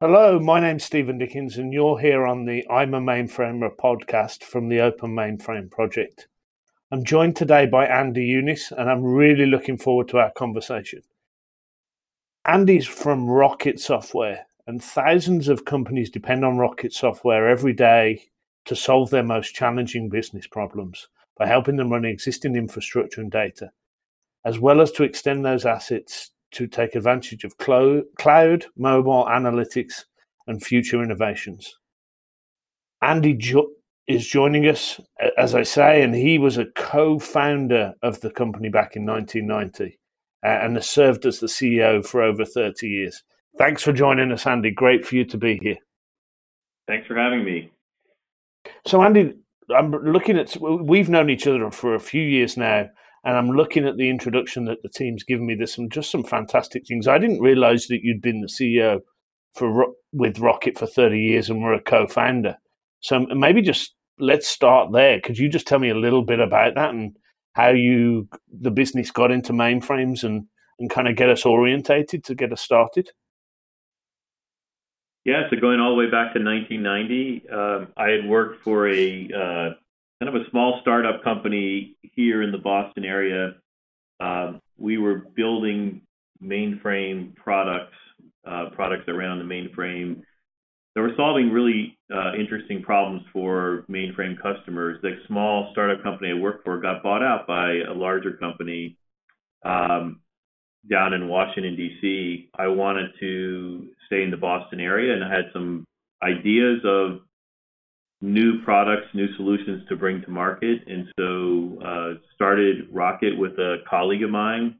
Hello, my name's Stephen Dickens, and you're here on the I'm a Mainframer podcast from the Open Mainframe Project. I'm joined today by Andy Youniss, and I'm really looking forward to our conversation. Andy's from Rocket Software, and thousands of companies depend on Rocket Software every day to solve their most challenging business problems by helping them run existing infrastructure and data, as well as to extend those assets to take advantage of cloud, mobile analytics, and future innovations. Andy jo- is joining us, as I say, and he was a co founder of the company back in 1990 uh, and has served as the CEO for over 30 years. Thanks for joining us, Andy. Great for you to be here. Thanks for having me. So, Andy, I'm looking at, we've known each other for a few years now and I'm looking at the introduction that the team's given me. There's some just some fantastic things. I didn't realize that you'd been the CEO for with Rocket for 30 years and were a co-founder. So maybe just let's start there. Could you just tell me a little bit about that and how you the business got into mainframes and and kind of get us orientated to get us started? Yeah, so going all the way back to 1990, um, I had worked for a uh, kind of a small startup company here in the Boston area. Um, we were building mainframe products, uh, products that ran on the mainframe. They were solving really uh, interesting problems for mainframe customers. The small startup company I worked for got bought out by a larger company um, down in Washington, D.C. I wanted to stay in the Boston area, and I had some ideas of new products, new solutions to bring to market. And so uh, started Rocket with a colleague of mine.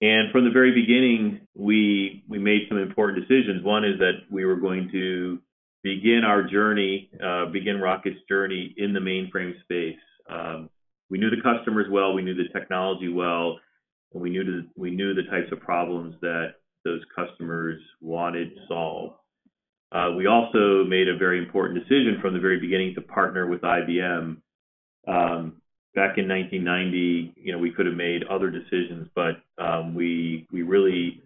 And from the very beginning, we we made some important decisions. One is that we were going to begin our journey, uh, begin Rocket's journey in the mainframe space. Um, we knew the customers well, we knew the technology well, and we knew we knew the types of problems that those customers wanted solved. Uh, we also made a very important decision from the very beginning to partner with IBM. Um, back in 1990, you know, we could have made other decisions, but um, we really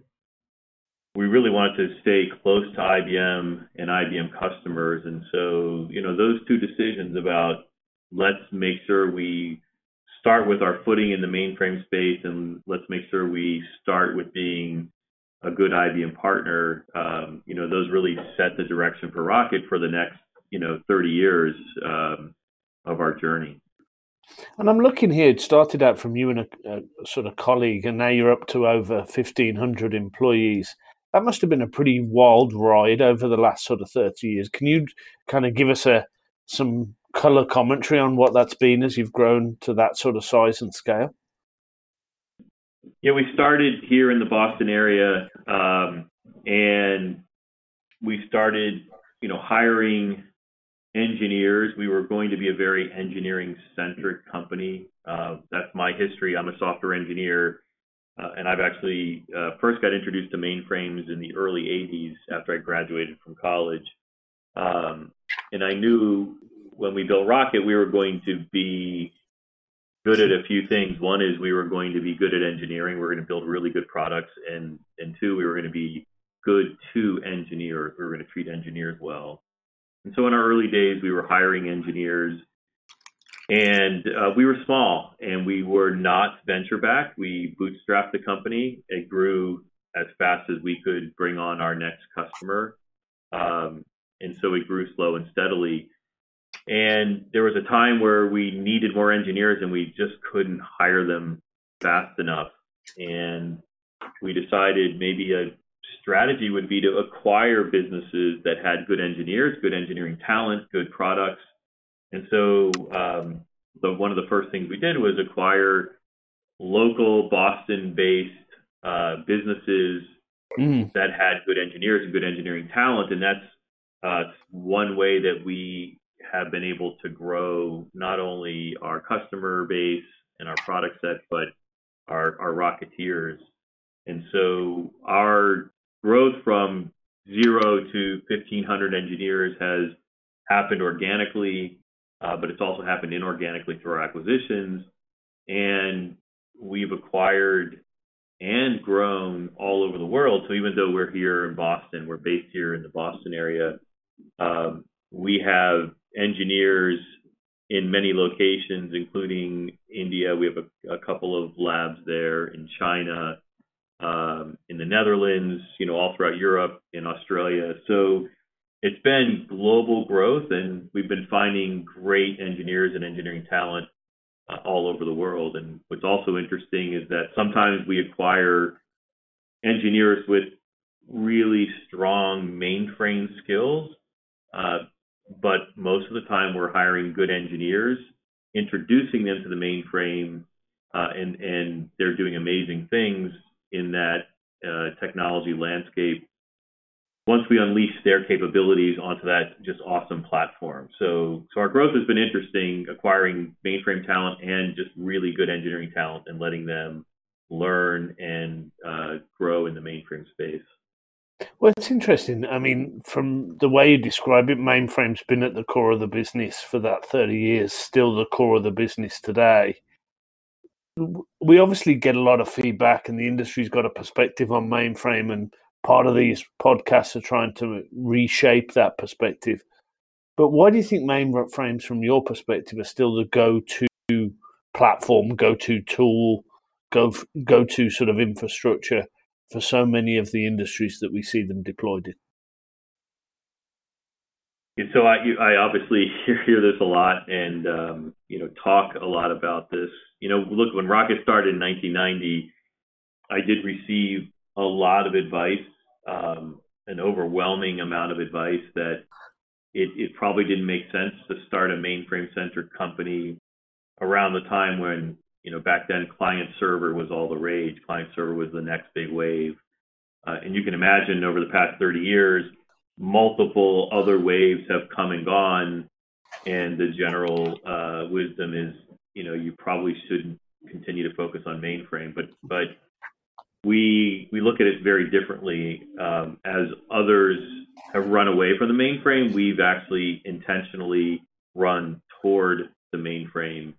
we really wanted to stay close to IBM and IBM customers, and so you know those two decisions about let's make sure we start with our footing in the mainframe space, and let's make sure we start with being a good IBM partner, um, you know, those really set the direction for Rocket for the next, you know, 30 years um, of our journey. And I'm looking here, it started out from you and a, a, sort of colleague, and now you're up to over 1,500 employees. That must have been a pretty wild ride over the last sort of 30 years. Can you kind of give us a some color commentary on what that's been as you've grown to that sort of size and scale? Yeah, we started here in the Boston area, um, and we started, you know, hiring engineers. We were going to be a very engineering-centric company. Uh, that's my history. I'm a software engineer, uh, and I've actually uh, first got introduced to mainframes in the early 80s after I graduated from college. Um, and I knew when we built Rocket, we were going to be good at a few things. One is we were going to be good at engineering. We are going to build really good products, and and two, we were going to be good to engineers. We were going to treat engineers well. And so in our early days, we were hiring engineers, and uh, we were small, and we were not venture backed. We bootstrapped the company. It grew as fast as we could bring on our next customer, um, and so it grew slow and steadily. And there was a time where we needed more engineers and we just couldn't hire them fast enough. And we decided maybe a strategy would be to acquire businesses that had good engineers, good engineering talent, good products. And so um, the, one of the first things we did was acquire local Boston based uh, businesses mm. that had good engineers and good engineering talent. And that's uh, one way that we have been able to grow not only our customer base and our product set, but our, our Rocketeers. And so our growth from zero to 1,500 engineers has happened organically, uh, but it's also happened inorganically through our acquisitions. And we've acquired and grown all over the world. So even though we're here in Boston, we're based here in the Boston area, um, we have engineers in many locations, including India. We have a, couple of labs there in China, um, in the Netherlands, you know, all throughout Europe, in Australia. So it's been global growth, and we've been finding great engineers and engineering talent uh, all over the world. And what's also interesting is that sometimes we acquire engineers with really strong mainframe skills, uh, but most of the time we're hiring good engineers, introducing them to the mainframe, uh, and and they're doing amazing things in that uh, technology landscape once we unleash their capabilities onto that just awesome platform. So, so our growth has been interesting, acquiring mainframe talent and just really good engineering talent and letting them learn and uh, grow in the mainframe space. Well, it's interesting. I mean, from the way you describe it, mainframe's been at the core of the business for that 30 years, still the core of the business today. We obviously get a lot of feedback, and the industry's got a perspective on mainframe and part of these podcasts are trying to reshape that perspective. But why do you think mainframes, from your perspective, are still the go-to platform, go-to tool, go go-to sort of infrastructure for so many of the industries that we see them deployed in? so I, I obviously hear this a lot, and um, you know, talk a lot about this. You know, look, when Rocket started in 1990, I did receive a lot of advice um, an overwhelming amount of advice that it, it probably didn't make sense to start a mainframe centric company around the time when you know back then client server was all the rage client server was the next big wave uh, and you can imagine over the past 30 years multiple other waves have come and gone and the general uh, wisdom is you know you probably shouldn't continue to focus on mainframe but but we we look at it very differently. Um, as others have run away from the mainframe, we've actually intentionally run toward the mainframe.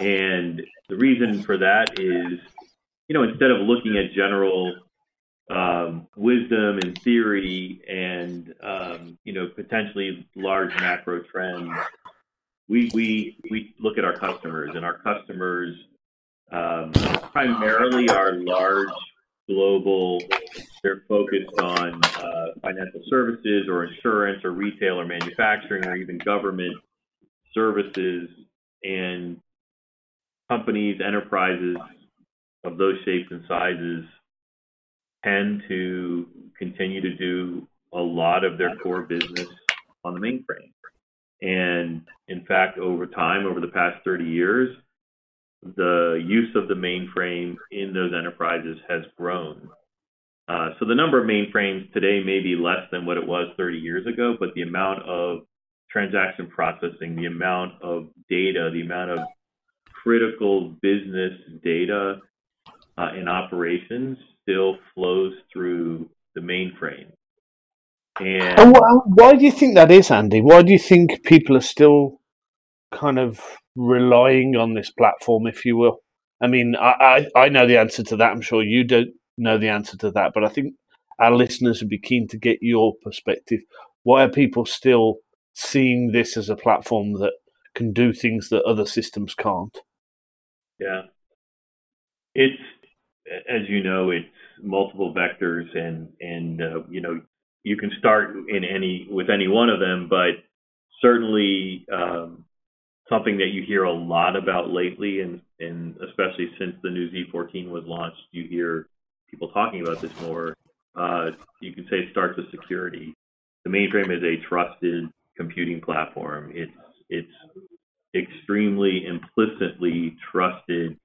And the reason for that is, you know, instead of looking at general um, wisdom and theory and um, you know potentially large macro trends, we we we look at our customers, and our customers um, primarily are large global. They're focused on uh, financial services or insurance or retail or manufacturing or even government services and companies, enterprises of those shapes and sizes tend to continue to do a lot of their core business on the mainframe. And in fact, over time, over the past 30 years, the use of the mainframe in those enterprises has grown. Uh, so the number of mainframes today may be less than what it was 30 years ago, but the amount of transaction processing, the amount of data, the amount of critical business data uh, in operations still flows through the mainframe. And why do you think that is, Andy? Why do you think people are still kind of relying on this platform, if you will? I mean, I, I, I know the answer to that. I'm sure you don't know the answer to that, but I think our listeners would be keen to get your perspective. Why are people still seeing this as a platform that can do things that other systems can't? Yeah. It's, as you know, it's multiple vectors and, and, uh, you know, you can start in any, with any one of them, but certainly, um, something that you hear a lot about lately, and and especially since the new Z14 was launched, you hear people talking about this more. Uh, you can say it starts with security. The mainframe is a trusted computing platform. It's it's extremely implicitly trusted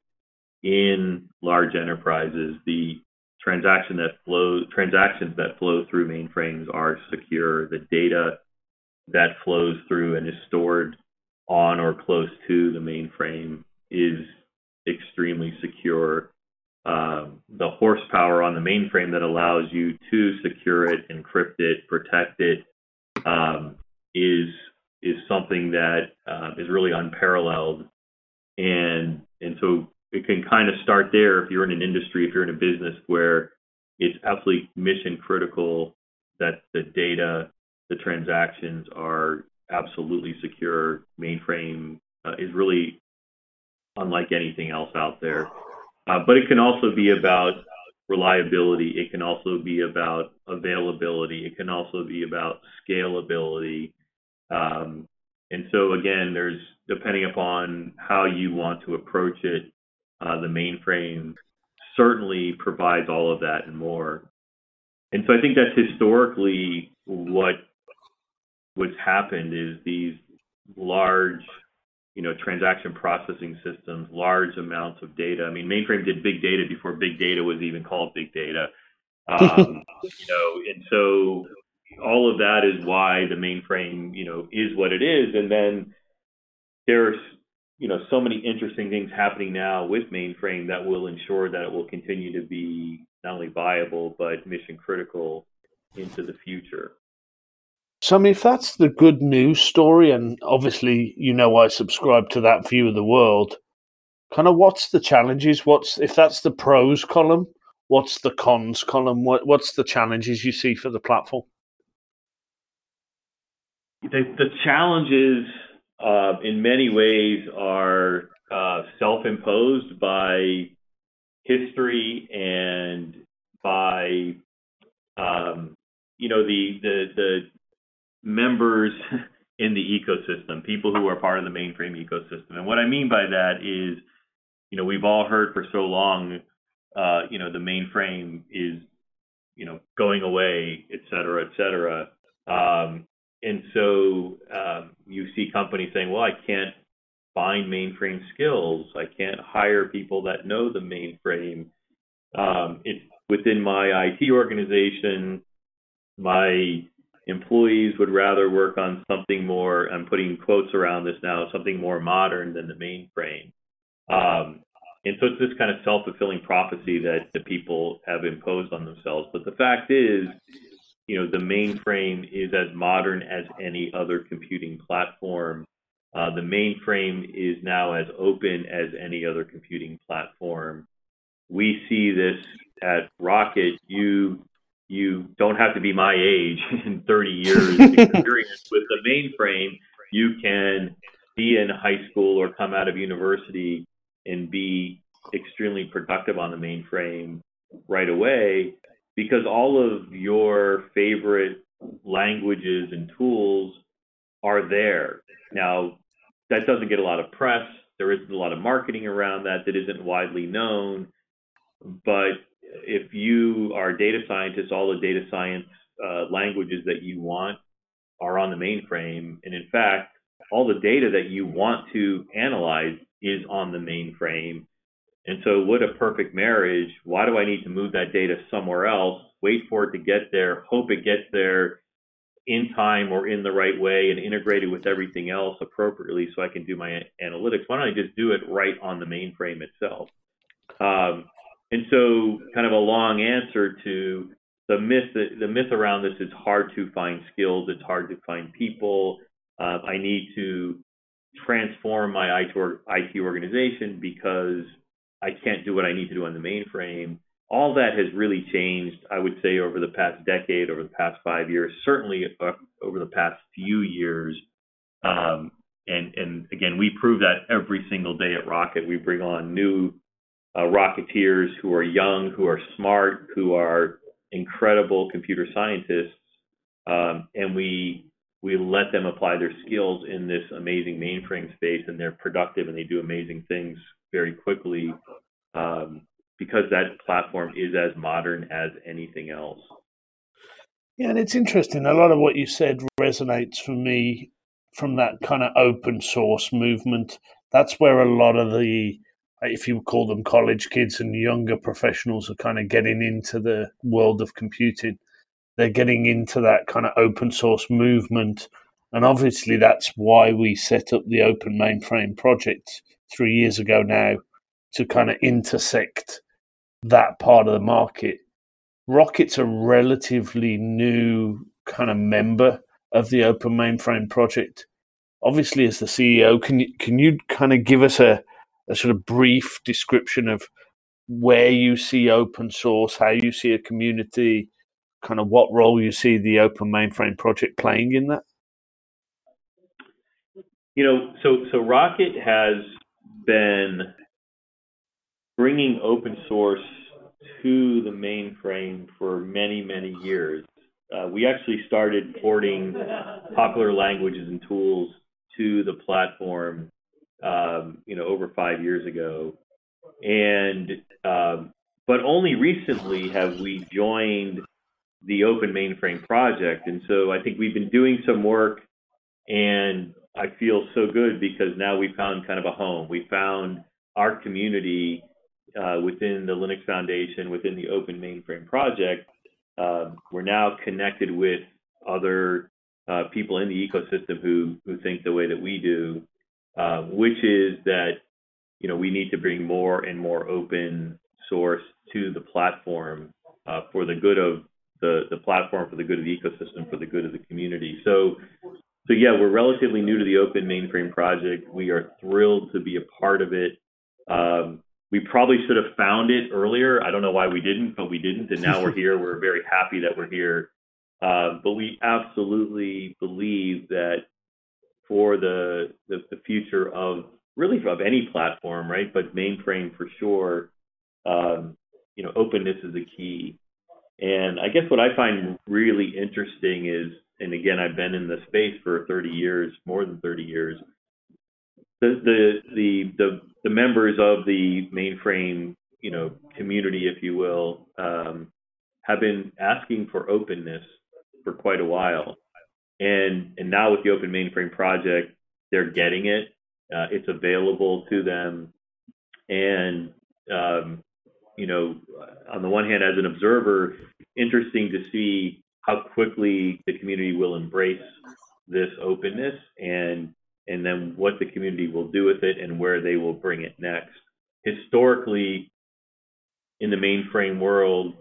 in large enterprises. The transaction that flows transactions that flow through mainframes are secure. The data that flows through and is stored on or close to the mainframe is extremely secure. Um, the horsepower on the mainframe that allows you to secure it, encrypt it, protect it, um, is is something that uh, is really unparalleled. And and so it can kind of start there if you're in an industry, if you're in a business where it's absolutely mission critical that the data, the transactions are absolutely secure. Mainframe uh, is really unlike anything else out there. Uh, but it can also be about reliability. It can also be about availability. It can also be about scalability. Um, and so again, there's depending upon how you want to approach it, uh, the mainframe certainly provides all of that and more. And so I think that's historically what what's happened is these large, you know, transaction processing systems, large amounts of data. I mean, mainframe did big data before big data was even called big data. Um, you know, and so all of that is why the mainframe, you know, is what it is. And then there's, you know, so many interesting things happening now with mainframe that will ensure that it will continue to be not only viable but mission critical into the future. So, I mean, if that's the good news story, and obviously, you know, I subscribe to that view of the world. Kind of, what's the challenges? What's if that's the pros column? What's the cons column? What what's the challenges you see for the platform? The, challenges uh, in many ways are uh, self-imposed by history and by um, you know the, the the members in the ecosystem, people who are part of the mainframe ecosystem. And what I mean by that is, you know, we've all heard for so long, uh, you know, the mainframe is, you know, going away, et cetera, et cetera. Um, and so um, you see companies saying, well, I can't find mainframe skills. I can't hire people that know the mainframe. Um, it's within my IT organization. My employees would rather work on something more, I'm putting quotes around this now, something more modern than the mainframe. Um, and so it's this kind of self-fulfilling prophecy that the people have imposed on themselves. But the fact is, you know, the mainframe is as modern as any other computing platform. Uh, the mainframe is now as open as any other computing platform. We see this at Rocket. You you don't have to be my age in 30 years experience with the mainframe. You can be in high school or come out of university and be extremely productive on the mainframe right away because all of your favorite languages and tools are there. Now, that doesn't get a lot of press. There isn't a lot of marketing around that that isn't widely known. But if you are a data scientist, all the data science uh, languages that you want are on the mainframe. And in fact, all the data that you want to analyze is on the mainframe. And so, what a perfect marriage. Why do I need to move that data somewhere else, wait for it to get there, hope it gets there in time or in the right way and integrated with everything else appropriately so I can do my analytics? Why don't I just do it right on the mainframe itself? Um, and so, kind of a long answer to the myth. The myth around this is hard to find skills. It's hard to find people. Uh, I need to transform my IT organization because I can't do what I need to do on the mainframe. All that has really changed, I would say, over the past decade, over the past five years, certainly uh, over the past few years. Um, and, and again, we prove that every single day at Rocket. We bring on new uh, Rocketeers who are young, who are smart, who are incredible computer scientists, um, and we we let them apply their skills in this amazing mainframe space, and they're productive and they do amazing things very quickly um, because that platform is as modern as anything else. Yeah, and it's interesting. A lot of what you said resonates for me from that kind of open source movement. That's where a lot of the, if you call them college kids and younger professionals, are kind of getting into the world of computing. They're getting into that kind of open source movement. And obviously, that's why we set up the Open Mainframe project three years ago now to kind of intersect that part of the market. Rocket's a relatively new kind of member of the Open Mainframe project. Obviously, as the CEO, can you can you kind of give us a a sort of brief description of where you see open source, how you see a community, kind of what role you see the Open Mainframe project playing in that? You know, so so Rocket has been bringing open source to the mainframe for many many years. Uh, we actually started porting popular languages and tools to the platform, um, you know, over five years ago, and um, but only recently have we joined the Open Mainframe project, and so I think we've been doing some work, and I feel so good because now we found kind of a home. We found our community uh, within the Linux Foundation, within the Open Mainframe project. Uh, we're now connected with other uh, people in the ecosystem who who think the way that we do, uh, which is that you know we need to bring more and more open source to the platform uh, for the good of the the platform, for the good of the ecosystem, for the good of the community. So. So yeah, we're relatively new to the Open Mainframe project. We are thrilled to be a part of it. Um, we probably should have found it earlier. I don't know why we didn't, but we didn't, and now we're here. We're very happy that we're here. Uh, but we absolutely believe that for the, the, the future of really of any platform, right? But mainframe for sure. Um, you know, openness is a key. And I guess what I find really interesting is, and again, I've been in the space for 30 years, more than 30 years. The the the the, the members of the mainframe, you know, community, if you will, um, have been asking for openness for quite a while. And and now with the Open Mainframe project, they're getting it. Uh, it's available to them, and um, you know, on the one hand, as an observer, interesting to see how quickly the community will embrace this openness, and and then what the community will do with it, and where they will bring it next. Historically, in the mainframe world,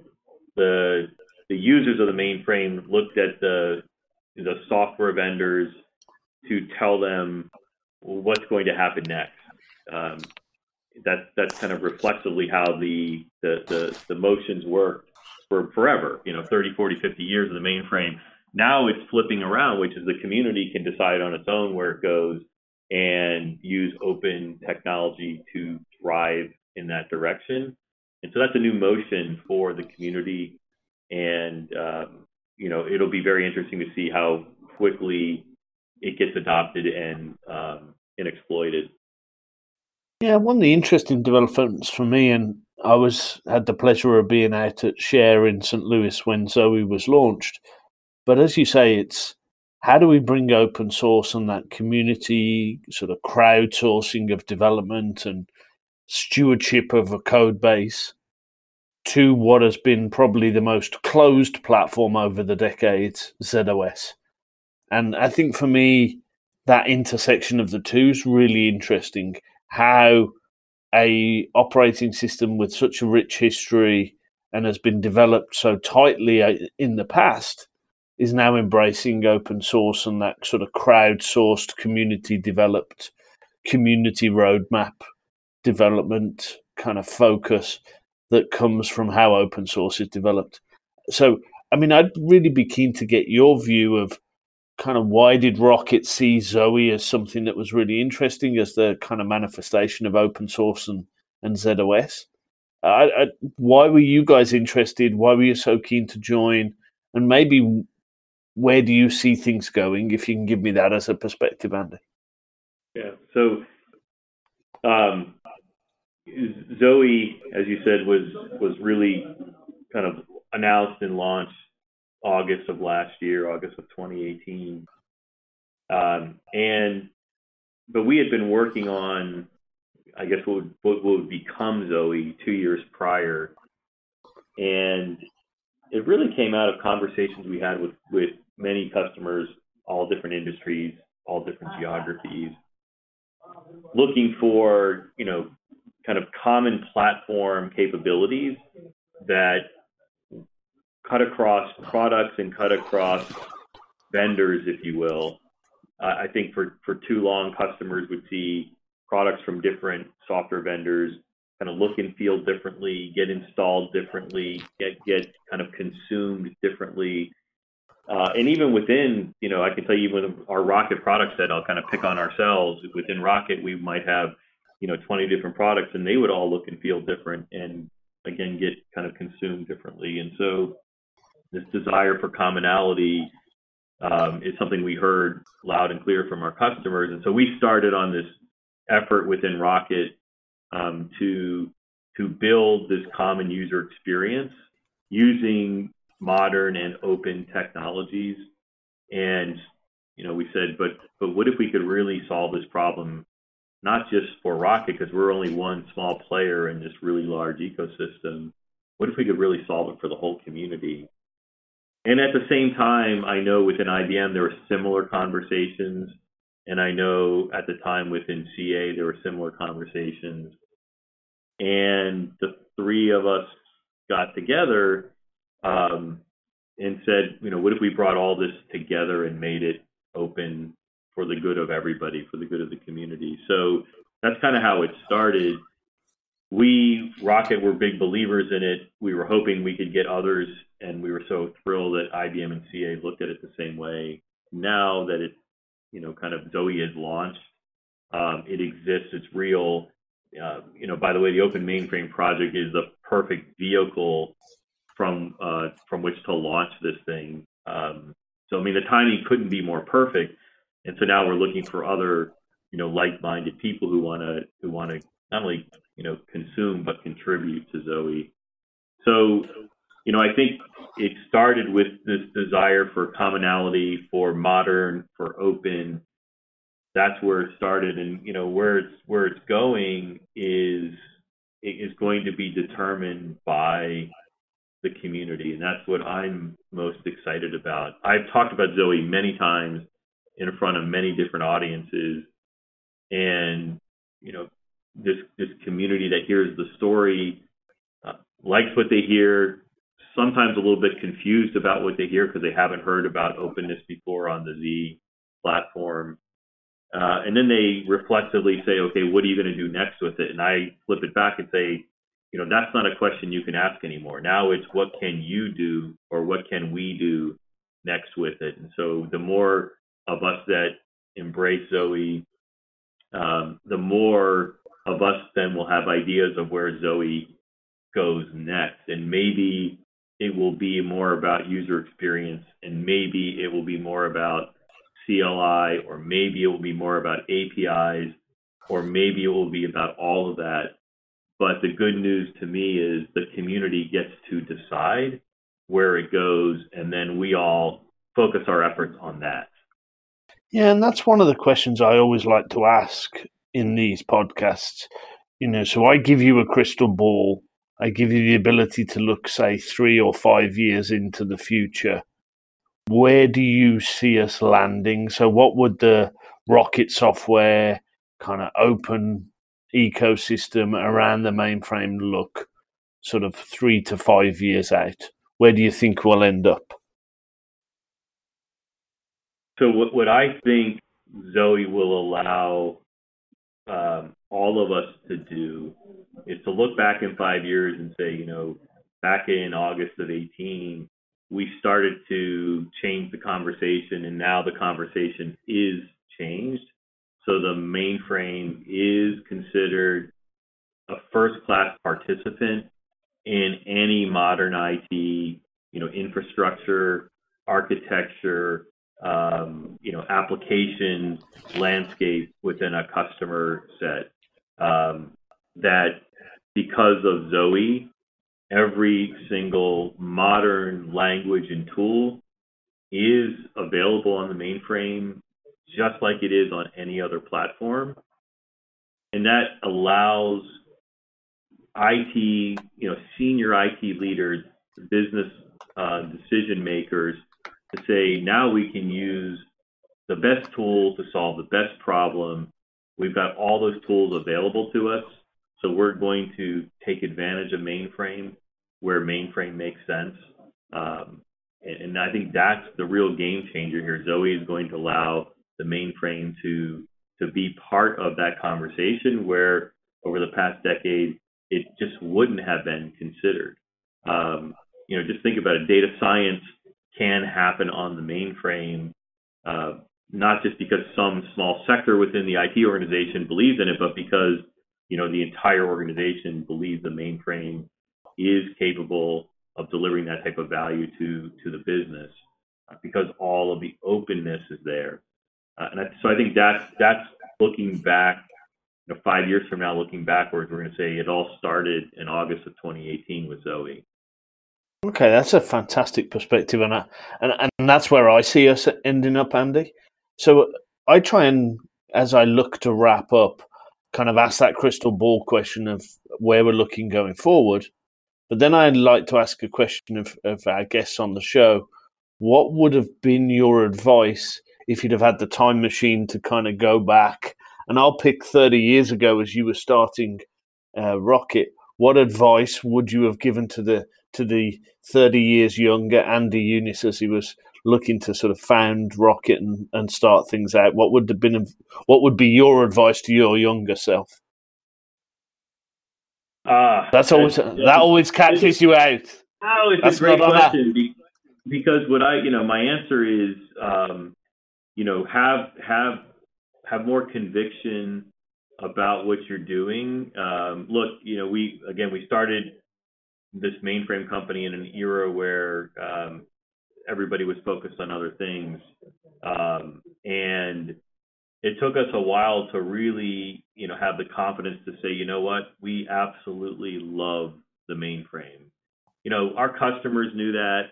the the users of the mainframe looked at the the software vendors to tell them what's going to happen next. Um, that that's kind of reflexively how the the the, the motions work for forever. You know, 30, 40, 50 years of the mainframe. Now it's flipping around, which is the community can decide on its own where it goes and use open technology to drive in that direction. And so that's a new motion for the community and um, you know it'll be very interesting to see how quickly it gets adopted and um, and exploited. Yeah, one of the interesting developments for me, and I was had the pleasure of being out at Share in St. Louis when Zowe was launched. But as you say, it's how do we bring open source and that community sort of crowdsourcing of development and stewardship of a code base to what has been probably the most closed platform over the decades, z/OS. And I think for me, that intersection of the two is really interesting. How a operating system with such a rich history and has been developed so tightly uh, in the past is now embracing open source and that sort of crowdsourced, community developed, community roadmap development kind of focus that comes from how open source is developed. So, I mean, I'd really be keen to get your view of kind of why did Rocket see Zowe as something that was really interesting as the kind of manifestation of open source and, and z/OS? I, I, why were you guys interested? Why were you so keen to join? And maybe where do you see things going? If you can give me that as a perspective, Andy. Yeah. So, um, Zowe, as you said, was was really kind of announced and launched August of last year, August of 2018. Um, and but we had been working on, I guess, what would, what would become Zowe two years prior, and it really came out of conversations we had with with many customers, all different industries, all different geographies, looking for you know kind of common platform capabilities that cut across products and cut across vendors, if you will. Uh, I think for, for too long, customers would see products from different software vendors kind of look and feel differently, get installed differently, get get kind of consumed differently. Uh, and even within, you know, I can tell you even our Rocket product set, I'll kind of pick on ourselves. Within Rocket, we might have, you know, 20 different products, and they would all look and feel different, and again, get kind of consumed differently. And so, this desire for commonality um, is something we heard loud and clear from our customers. And so we started on this effort within Rocket um, to to build this common user experience using modern and open technologies. And you know, we said, but but what if we could really solve this problem, not just for Rocket, because we're only one small player in this really large ecosystem. What if we could really solve it for the whole community? And at the same time, I know within IBM there were similar conversations, and I know at the time within CA there were similar conversations. And the three of us got together um, and said, you know, what if we brought all this together and made it open for the good of everybody, for the good of the community? So that's kind of how it started we Rocket were big believers in it. We were hoping we could get others, and we were so thrilled that IBM and CA looked at it the same way. Now that it, you know, kind of Zowe has launched, um, it exists, it's real. Uh, you know, by the way, the Open Mainframe project is the perfect vehicle from uh, from which to launch this thing. Um, so I mean, the timing couldn't be more perfect, and so now we're looking for other, you know, like-minded people who want to who want to not only you know consume but contribute to Zowe. So, you know, I think it started with this desire for commonality, for modern, for open. That's where it started, and you know where it's where it's going is is going to be determined by the community, and that's what I'm most excited about. I've talked about Zowe many times in front of many different audiences, and you know, this this community that hears the story uh, likes what they hear sometimes a little bit confused about what they hear because they haven't heard about openness before on the z platform. Uh, and then they reflexively say okay what are you going to do next with it? And i flip it back and say you know that's not a question you can ask anymore. Now it's what can you do or what can we do next with it? And so the more of us that embrace Zowe um, the more of us then will have ideas of where Zowe goes next. And maybe it will be more about user experience, and maybe it will be more about CLI, or maybe it will be more about APIs, or maybe it will be about all of that. But the good news to me is the community gets to decide where it goes, and then we all focus our efforts on that. Yeah, and that's one of the questions I always like to ask in these podcasts. You know, so I give you a crystal ball. I give you the ability to look, say, three or five years into the future. Where do you see us landing? So, what would the rocket software kind of open ecosystem around the mainframe look sort of three to five years out? Where do you think we'll end up? So, what, what I think Zowe will allow um, all of us to do is to look back in five years and say, you know, back in August of 18, we started to change the conversation, and now the conversation is changed. So the mainframe is considered a first-class participant in any modern IT, you know, infrastructure, architecture, um, you know, application landscape within a customer set. Um, that because of Zowe, every single modern language and tool is available on the mainframe just like it is on any other platform. And that allows IT, you know, senior IT leaders, business uh, decision makers to say now we can use the best tool to solve the best problem. We've got all those tools available to us. So we're going to take advantage of mainframe where mainframe makes sense. Um, and, and, I think that's the real game changer here. Zowe is going to allow the mainframe to to be part of that conversation where over the past decade it just wouldn't have been considered. Um, you know, just think about it. Data science can happen on the mainframe, uh, not just because some small sector within the IT organization believes in it, but because you know the entire organization believes the mainframe is capable of delivering that type of value to to the business uh, because all of the openness is there. Uh, and I, so I think that's that's looking back, you know, five years from now, looking backwards, we're going to say it all started in August of 2018 with Zowe. Okay, that's a fantastic perspective, and and and that's where I see us ending up, Andy. So I try and, as I look to wrap up, kind of ask that crystal ball question of where we're looking going forward. But then I'd like to ask a question of, of our guests on the show. What would have been your advice if you'd have had the time machine to kind of go back? And I'll pick 30 years ago as you were starting uh, Rocket. What advice would you have given to the to the 30 years younger Andy Youniss as he was looking to sort of found Rocket and, and start things out? What would have been what would be your advice to your younger self? Uh, that's always that, that always catches you out. Oh, it's that's a great question because what I you know my answer is um, you know have have have more conviction about what you're doing. Um, look, you know we again we started this mainframe company in an era where um, everybody was focused on other things. Um, and it took us a while to really, you know, have the confidence to say, you know what, we absolutely love the mainframe. You know, our customers knew that,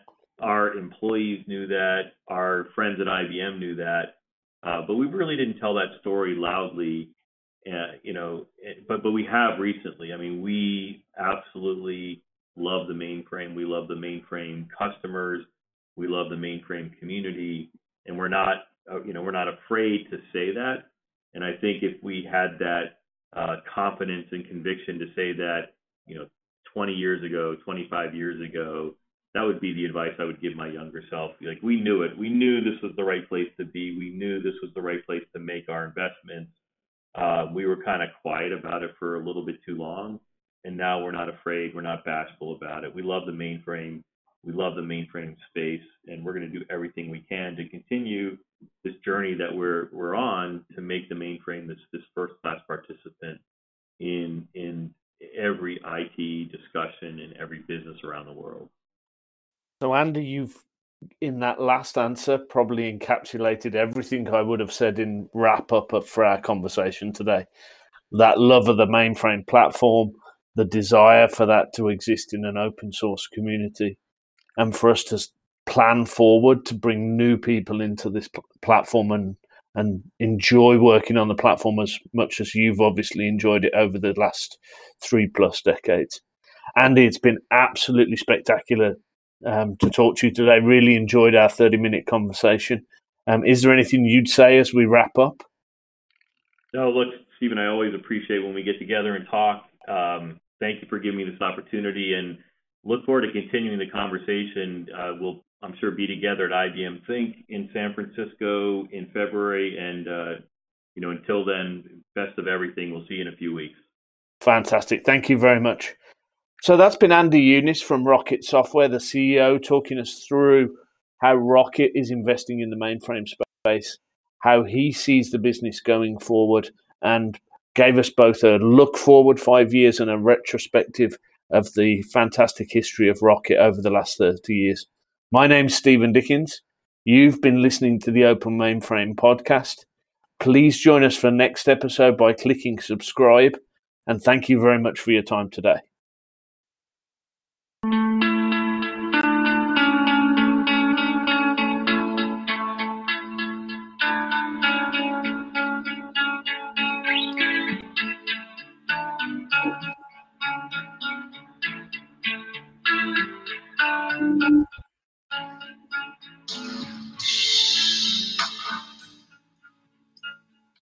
our employees knew that, our friends at IBM knew that, uh, but we really didn't tell that story loudly. Uh, you know, eh, but but we have recently. I mean, we absolutely love the mainframe. We love the mainframe customers. We love the mainframe community, and we're not, uh, you know, we're not afraid to say that. And I think if we had that uh, confidence and conviction to say that, you know, 20 years ago, 25 years ago, that would be the advice I would give my younger self. Like we knew it. We knew this was the right place to be. We knew this was the right place to make our investments. Uh, we were kind of quiet about it for a little bit too long, and now we're not afraid. We're not bashful about it. We love the mainframe. We love the mainframe space, and we're going to do everything we can to continue this journey that we're we're on to make the mainframe this this first class participant in in every IT discussion in every business around the world. So, Andy, you've in that last answer probably encapsulated everything I would have said in wrap up for our conversation today. That love of the mainframe platform, the desire for that to exist in an open source community, and for us to plan forward to bring new people into this pl- platform and and enjoy working on the platform as much as you've obviously enjoyed it over the last three plus decades. Andy, it's been absolutely spectacular um, to talk to you today. Really enjoyed our 30 minute conversation. Um, is there anything you'd say as we wrap up? No, look, Stephen, I always appreciate when we get together and talk. Um, thank you for giving me this opportunity. And look forward to continuing the conversation. Uh, we'll, I'm sure, be together at IBM Think in San Francisco in February. And, uh, you know, until then, best of everything. We'll see you in a few weeks. Fantastic. Thank you very much. So that's been Andy Youniss from Rocket Software, the CEO, talking us through how Rocket is investing in the mainframe space, how he sees the business going forward, and gave us both a look forward five years and a retrospective of the fantastic history of Rocket over the last 30 years. My name's Stephen Dickens. You've been listening to the Open Mainframe podcast. Please join us for next episode by clicking subscribe. And thank you very much for your time today.